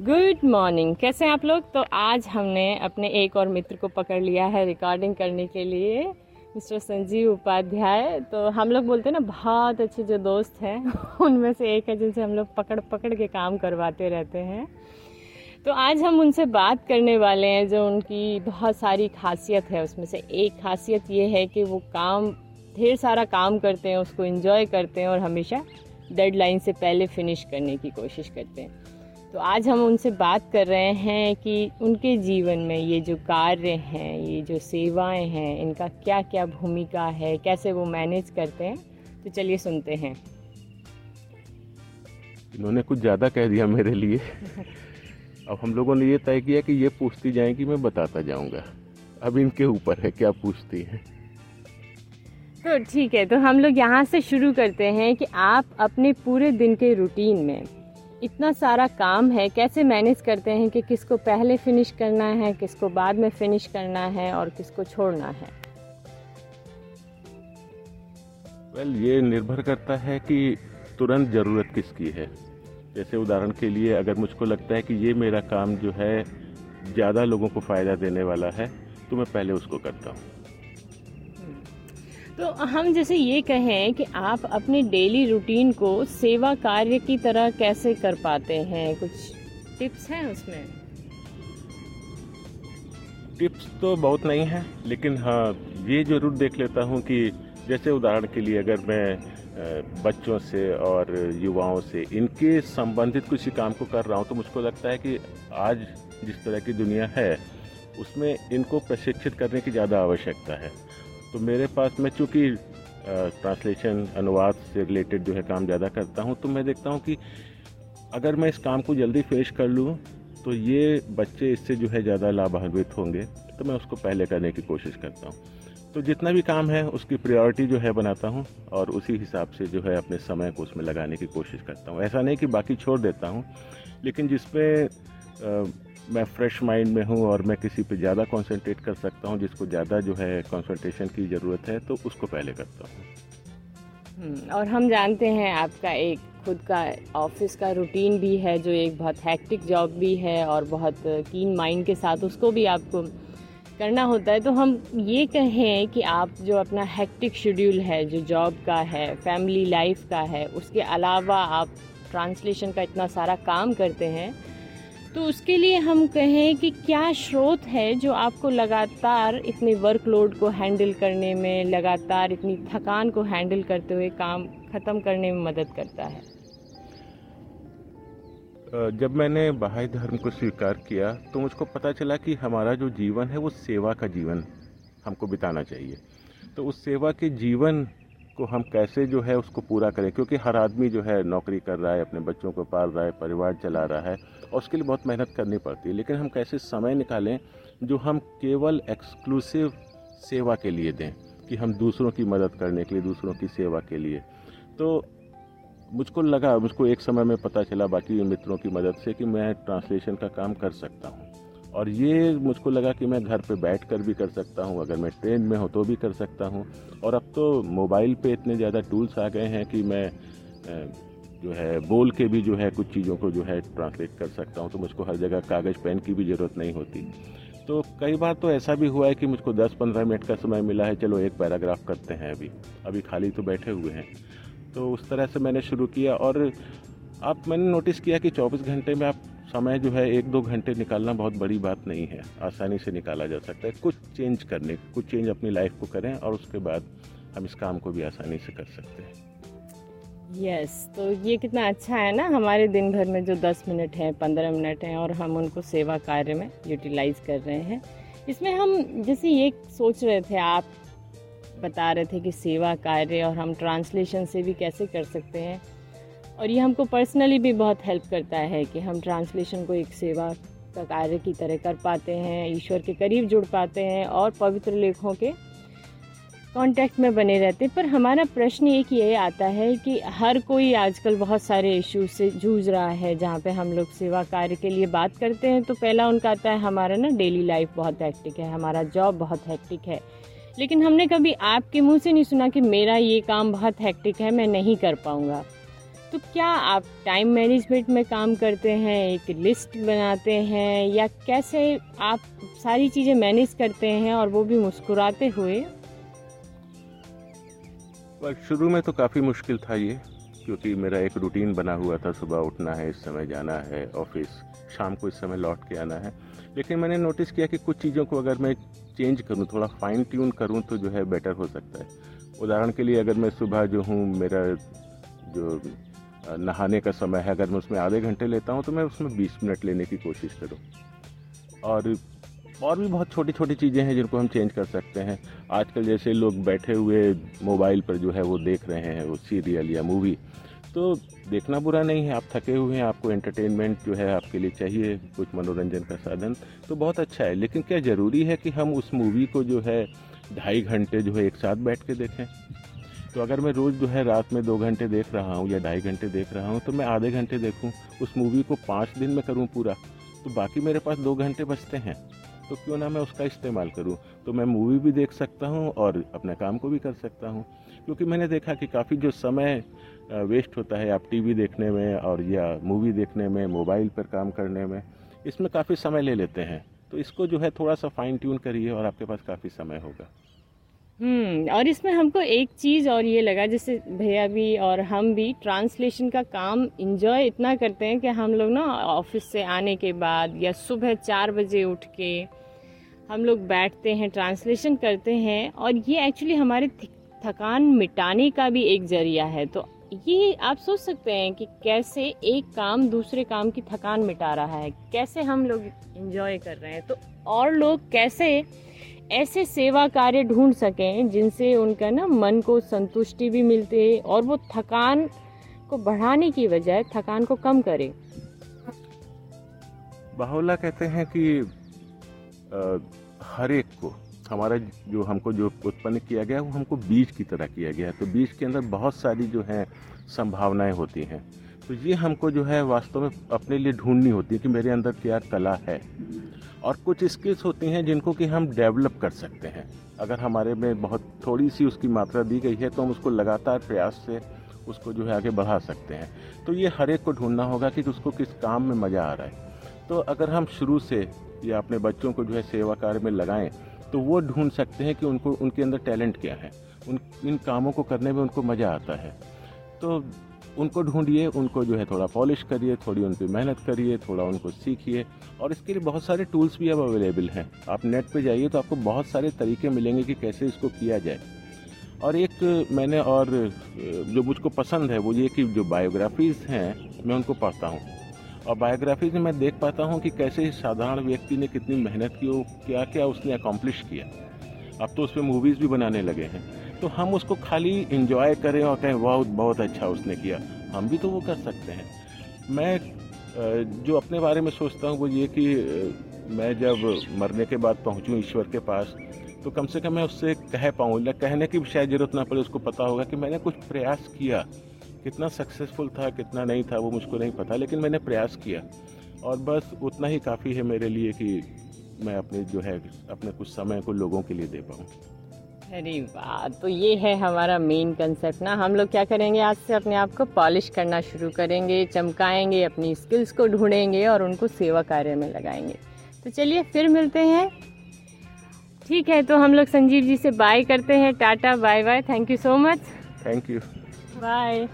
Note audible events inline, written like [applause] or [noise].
Good morning कैसे हैं आप लोग? तो आज हमने अपने एक और मित्र को पकड़ लिया है रिकॉर्डिंग करने के लिए, मिस्टर संजीव उपाध्याय। तो हम लोग बोलते हैं ना, बहुत अच्छे जो दोस्त हैं, [laughs] उनमें से एक है जिनसे हम लोग पकड़ पकड़ के काम करवाते रहते हैं। तो आज हम उनसे बात करने वाले हैं, जो उनकी बहुत सारी खासियत है। उसमें से एक खासियत ये है कि वो काम, ढेर सारा काम करते हैं, उसको इन्जॉय करते हैं और हमेशा डेडलाइन से पहले फिनिश करने की कोशिश करते हैं। तो आज हम उनसे बात कर रहे हैं कि उनके जीवन में ये जो कार्य हैं ये जो सेवाएँ हैं इनका क्या क्या भूमिका है कैसे वो मैनेज करते हैं? तो चलिए सुनते हैं। इन्होंने कुछ ज़्यादा कह दिया मेरे लिए। अब हम लोगों ने ये तय किया कि ये पूछती जाएँगी मैं बताता जाऊँगा। अब इनके ऊपर है क्या पूछती हैं? तो ठीक है तो हम लोग यहाँ से शुरू करते हैं कि आप अपने पूरे दिन के रूटीन में इतना सारा काम है कैसे मैनेज करते हैं कि किसको पहले फिनिश करना है किसको बाद में फिनिश करना है और किसको छोड़ना है? वेल well, ये निर्भर करता है कि तुरंत ज़रूरत किसकी है। जैसे उदाहरण के लिए अगर मुझको लगता है कि ये मेरा काम जो है ज़्यादा लोगों को फ़ायदा देने वाला है तो मैं पहले उसको करता हूँ। तो हम जैसे ये कहें कि आप अपने डेली रूटीन को सेवा कार्य की तरह कैसे कर पाते हैं? कुछ टिप्स हैं उसमें? टिप्स तो बहुत नहीं है, लेकिन हाँ ये ज़रूर देख लेता हूँ कि जैसे उदाहरण के लिए अगर मैं बच्चों से और युवाओं से इनके संबंधित किसी काम को कर रहा हूँ तो मुझको लगता है कि आज जिस तरह की दुनिया है, उसमें इनको प्रशिक्षित करने की ज़्यादा आवश्यकता है। तो मेरे पास मैं चूँकि ट्रांसलेशन अनुवाद से रिलेटेड जो है काम ज़्यादा करता हूँ तो मैं देखता हूँ कि अगर मैं इस काम को जल्दी फेश कर लूँ तो ये बच्चे इससे जो है ज़्यादा लाभान्वित होंगे। तो मैं उसको पहले करने की कोशिश करता हूँ। तो जितना भी काम है, उसकी प्रायोरिटी जो है बनाता हूँ और उसी हिसाब से जो है अपने समय को उसमें लगाने की कोशिश करता हूँ। ऐसा नहीं कि बाकी छोड़ देता हूँ, लेकिन जिसमें मैं फ्रेश माइंड में हूँ और मैं किसी पे ज़्यादा कंसंट्रेट कर सकता हूँ जिसको ज़्यादा जो है कंसंट्रेशन की ज़रूरत है तो उसको पहले करता हूँ। हम्म, और हम जानते हैं आपका एक खुद का ऑफ़िस का रूटीन भी है जो एक बहुत हैक्टिक जॉब भी है और बहुत कीन माइंड के साथ उसको भी आपको करना होता है। तो हम ये कहें कि आप जो अपना हैक्टिक शेड्यूल है जो जॉब का है फैमिली लाइफ का है उसके अलावा आप ट्रांसलेशन का इतना सारा काम करते हैं तो उसके लिए हम कहें कि क्या स्रोत है जो आपको लगातार इतने वर्कलोड को हैंडल करने में, लगातार इतनी थकान को हैंडल करते हुए काम ख़त्म करने में मदद करता है? जब मैंने बाह्य धर्म को स्वीकार किया तो मुझको पता चला कि हमारा जो जीवन है, वो सेवा का जीवन हमको बिताना चाहिए। तो उस सेवा के जीवन को हम कैसे जो है उसको पूरा करें? क्योंकि हर आदमी जो है नौकरी कर रहा है, अपने बच्चों को पाल रहा है, परिवार चला रहा है, और उसके लिए बहुत मेहनत करनी पड़ती है। लेकिन हम कैसे समय निकालें जो हम केवल एक्सक्लूसिव सेवा के लिए दें, कि हम दूसरों की मदद करने के लिए, दूसरों की सेवा के लिए। तो मुझको लगा, मुझको एक समय में पता चला बाकी मित्रों की मदद से कि मैं ट्रांसलेशन का काम कर सकता हूँ। और ये मुझको लगा कि मैं घर पे बैठ कर भी कर सकता हूँ, अगर मैं ट्रेन में हो तो भी कर सकता हूँ। और अब तो मोबाइल पे इतने ज़्यादा टूल्स आ गए हैं कि मैं जो है, बोल के भी जो है कुछ चीज़ों को जो है ट्रांसलेट कर सकता हूँ तो मुझको हर जगह कागज़ पेन की भी ज़रूरत नहीं होती। तो कई बार तो ऐसा भी हुआ है कि मुझको 10-15 मिनट का समय मिला है, चलो एक पैराग्राफ करते हैं अभी। अभी खाली तो बैठे हुए हैं। तो उस तरह से मैंने शुरू किया और आप, मैंने नोटिस किया कि 24 घंटे में आप समय जो है एक दो घंटे निकालना बहुत बड़ी बात नहीं है। आसानी से निकाला जा सकता है। कुछ चेंज करने कुछ चेंज अपनी लाइफ को करें और उसके बाद हम इस काम को भी आसानी से कर सकते हैं। यस yes, तो ये कितना अच्छा है ना हमारे दिन भर में जो 10 मिनट हैं 15 मिनट हैं और हम उनको सेवा कार्य में यूटिलाइज कर रहे हैं। इसमें हम जैसे ये सोच रहे थे आप बता रहे थे कि सेवा कार्य और हम ट्रांसलेशन से भी कैसे कर सकते हैं। और ये हमको पर्सनली भी बहुत हेल्प करता है कि हम ट्रांसलेशन को एक सेवा का कार्य की तरह कर पाते हैं, ईश्वर के करीब जुड़ पाते हैं और पवित्र लेखों के कांटेक्ट में बने रहते पर हमारा प्रश्न एक ये आता है कि हर कोई आजकल बहुत सारे इश्यूज़ से जूझ रहा है जहाँ पे हम लोग सेवा कार्य के लिए बात करते हैं तो पहला उनका आता है, हमारा ना डेली लाइफ बहुत हैक्टिक है, हमारा जॉब बहुत हैक्टिक है। लेकिन हमने कभी आपके मुँह से नहीं सुना कि मेरा ये काम बहुत हैक्टिक है, मैं नहीं कर पाऊँगा। तो क्या आप टाइम मैनेजमेंट में काम करते हैं, एक लिस्ट बनाते हैं या कैसे आप सारी चीज़ें मैनेज करते हैं और वो भी मुस्कुराते हुए? पर शुरू में तो काफ़ी मुश्किल था ये, क्योंकि मेरा एक रूटीन बना हुआ था, सुबह उठना है, इस समय जाना है ऑफ़िस शाम को इस समय लौट के आना है। लेकिन मैंने नोटिस किया कि कुछ चीज़ों को अगर मैं चेंज करूँ, थोड़ा फाइन ट्यून करूँ तो जो है बेटर हो सकता है। उदाहरण के लिए अगर मैं सुबह जो हूँ, मेरा जो नहाने का समय है। अगर मैं उसमें आधे घंटे लेता हूँ तो मैं उसमें बीस मिनट लेने की कोशिश करूँ। और और भी बहुत छोटी छोटी चीज़ें हैं, जिनको हम चेंज कर सकते हैं। आजकल जैसे लोग बैठे हुए मोबाइल पर जो है, वो देख रहे हैं, वो सीरियल या मूवी। तो देखना बुरा नहीं है, आप थके हुए हैं, आपको एंटरटेनमेंट जो है, आपके लिए चाहिए, कुछ मनोरंजन का साधन तो बहुत अच्छा है। लेकिन क्या ज़रूरी है कि हम उस मूवी को जो है, ढाई घंटे जो है, एक साथ बैठ के देखें? तो अगर मैं रोज़ जो है रात में दो घंटे देख रहा हूँ या ढाई घंटे देख रहा हूँ तो मैं आधे घंटे देखूँ। उस मूवी को पाँच दिन में करूँ पूरा। तो बाकी मेरे पास दो घंटे बचते हैं। तो क्यों ना मैं उसका इस्तेमाल करूँ? तो मैं मूवी भी देख सकता हूँ और अपने काम को भी कर सकता हूँ। क्योंकि मैंने देखा कि काफ़ी जो समय वेस्ट होता है आप टीवी देखने में और या मूवी देखने में मोबाइल पर काम करने में, इसमें काफ़ी समय ले लेते हैं। तो इसको जो है थोड़ा सा फाइन ट्यून करिए और आपके पास काफ़ी समय होगा। और इसमें हमको एक चीज़ और ये लगा, जैसे भैया भी और हम भी ट्रांसलेशन का काम इंजॉय इतना करते हैं कि हम लोग ना ऑफ़िस से आने के बाद या सुबह चार बजे उठ के हम लोग बैठते हैं ट्रांसलेशन करते हैं और ये एक्चुअली हमारे थकान मिटाने का भी एक ज़रिया है। तो ये आप सोच सकते हैं कि कैसे एक काम दूसरे काम की थकान मिटा रहा है, कैसे हम लोग इंजॉय कर रहे हैं। तो और लोग कैसे ऐसे सेवा कार्य ढूंढ सकें जिनसे उनका ना मन को संतुष्टि भी मिलते और वो थकान को बढ़ाने की बजाय थकान को कम करे। बाहुला कहते हैं कि हर एक को, हमारा जो हमको जो उत्पन्न किया गया, वो हमको बीज की तरह किया गया तो बीज के अंदर बहुत सारी जो है, संभावनाएँ होती हैं। तो ये हमको जो है, वास्तव में अपने लिए ढूंढनी होती है कि मेरे अंदर क्या कला है। और कुछ स्किल्स होती हैं जिनको कि हम डेवलप कर सकते हैं। अगर हमारे में बहुत थोड़ी सी उसकी मात्रा दी गई है तो हम उसको लगातार प्रयास से उसको जो है आगे बढ़ा सकते हैं। तो ये हर एक को ढूंढना होगा कि उसको किस काम में मज़ा आ रहा है। तो अगर हम शुरू से या अपने बच्चों को जो है सेवा कार्य में लगाएँ तो वो ढूंढ सकते हैं कि उनको, उनके अंदर टैलेंट क्या है। उन, इन कामों को करने में उनको मज़ा आता है। तो उनको ढूंढिए, उनको जो है थोड़ा पॉलिश करिए, थोड़ी उन पर मेहनत करिए, थोड़ा उनको सीखिए। और इसके लिए बहुत सारे टूल्स भी अब अवेलेबल हैं। आप नेट पे जाइए तो आपको बहुत सारे तरीके मिलेंगे कि कैसे इसको किया जाए। और एक मैंने और, जो मुझको पसंद है वो ये कि जो बायोग्राफीज़ हैं, मैं उनको पढ़ता हूँ। और बायोग्राफीज में मैं देख पाता हूँ कि कैसे साधारण व्यक्ति ने कितनी मेहनत की और क्या क्या उसने अकम्पलिश किया। अब तो उस पर मूवीज़ भी बनाने लगे हैं। तो हम उसको खाली इंजॉय करें और कहें बहुत बहुत अच्छा उसने किया। हम भी तो वो कर सकते हैं। मैं जो अपने बारे में सोचता हूँ वो ये कि मैं जब मरने के बाद पहुँचूँ ईश्वर के पास तो कम से कम मैं उससे कह पाऊँ, या कहने की शायद ज़रूरत ना पड़े, उसको पता होगा कि मैंने कुछ प्रयास किया। कितना सक्सेसफुल था, कितना नहीं था, वो मुझको नहीं पता, लेकिन मैंने प्रयास किया। और बस उतना ही काफ़ी है मेरे लिए कि मैं अपने, जो है, अपने कुछ समय को लोगों के लिए दे पाऊँ। अरे वाह तो ये है हमारा मेन कंसेप्ट ना। हम लोग क्या करेंगे? आज से अपने आप को पॉलिश करना शुरू करेंगे चमकाएँगे अपनी स्किल्स को ढूंढेंगे और उनको सेवा कार्य में लगाएँगे। तो चलिए फिर मिलते हैं। ठीक है तो हम लोग संजीव जी से बाय करते हैं। Tata bye bye thank you so much thank you bye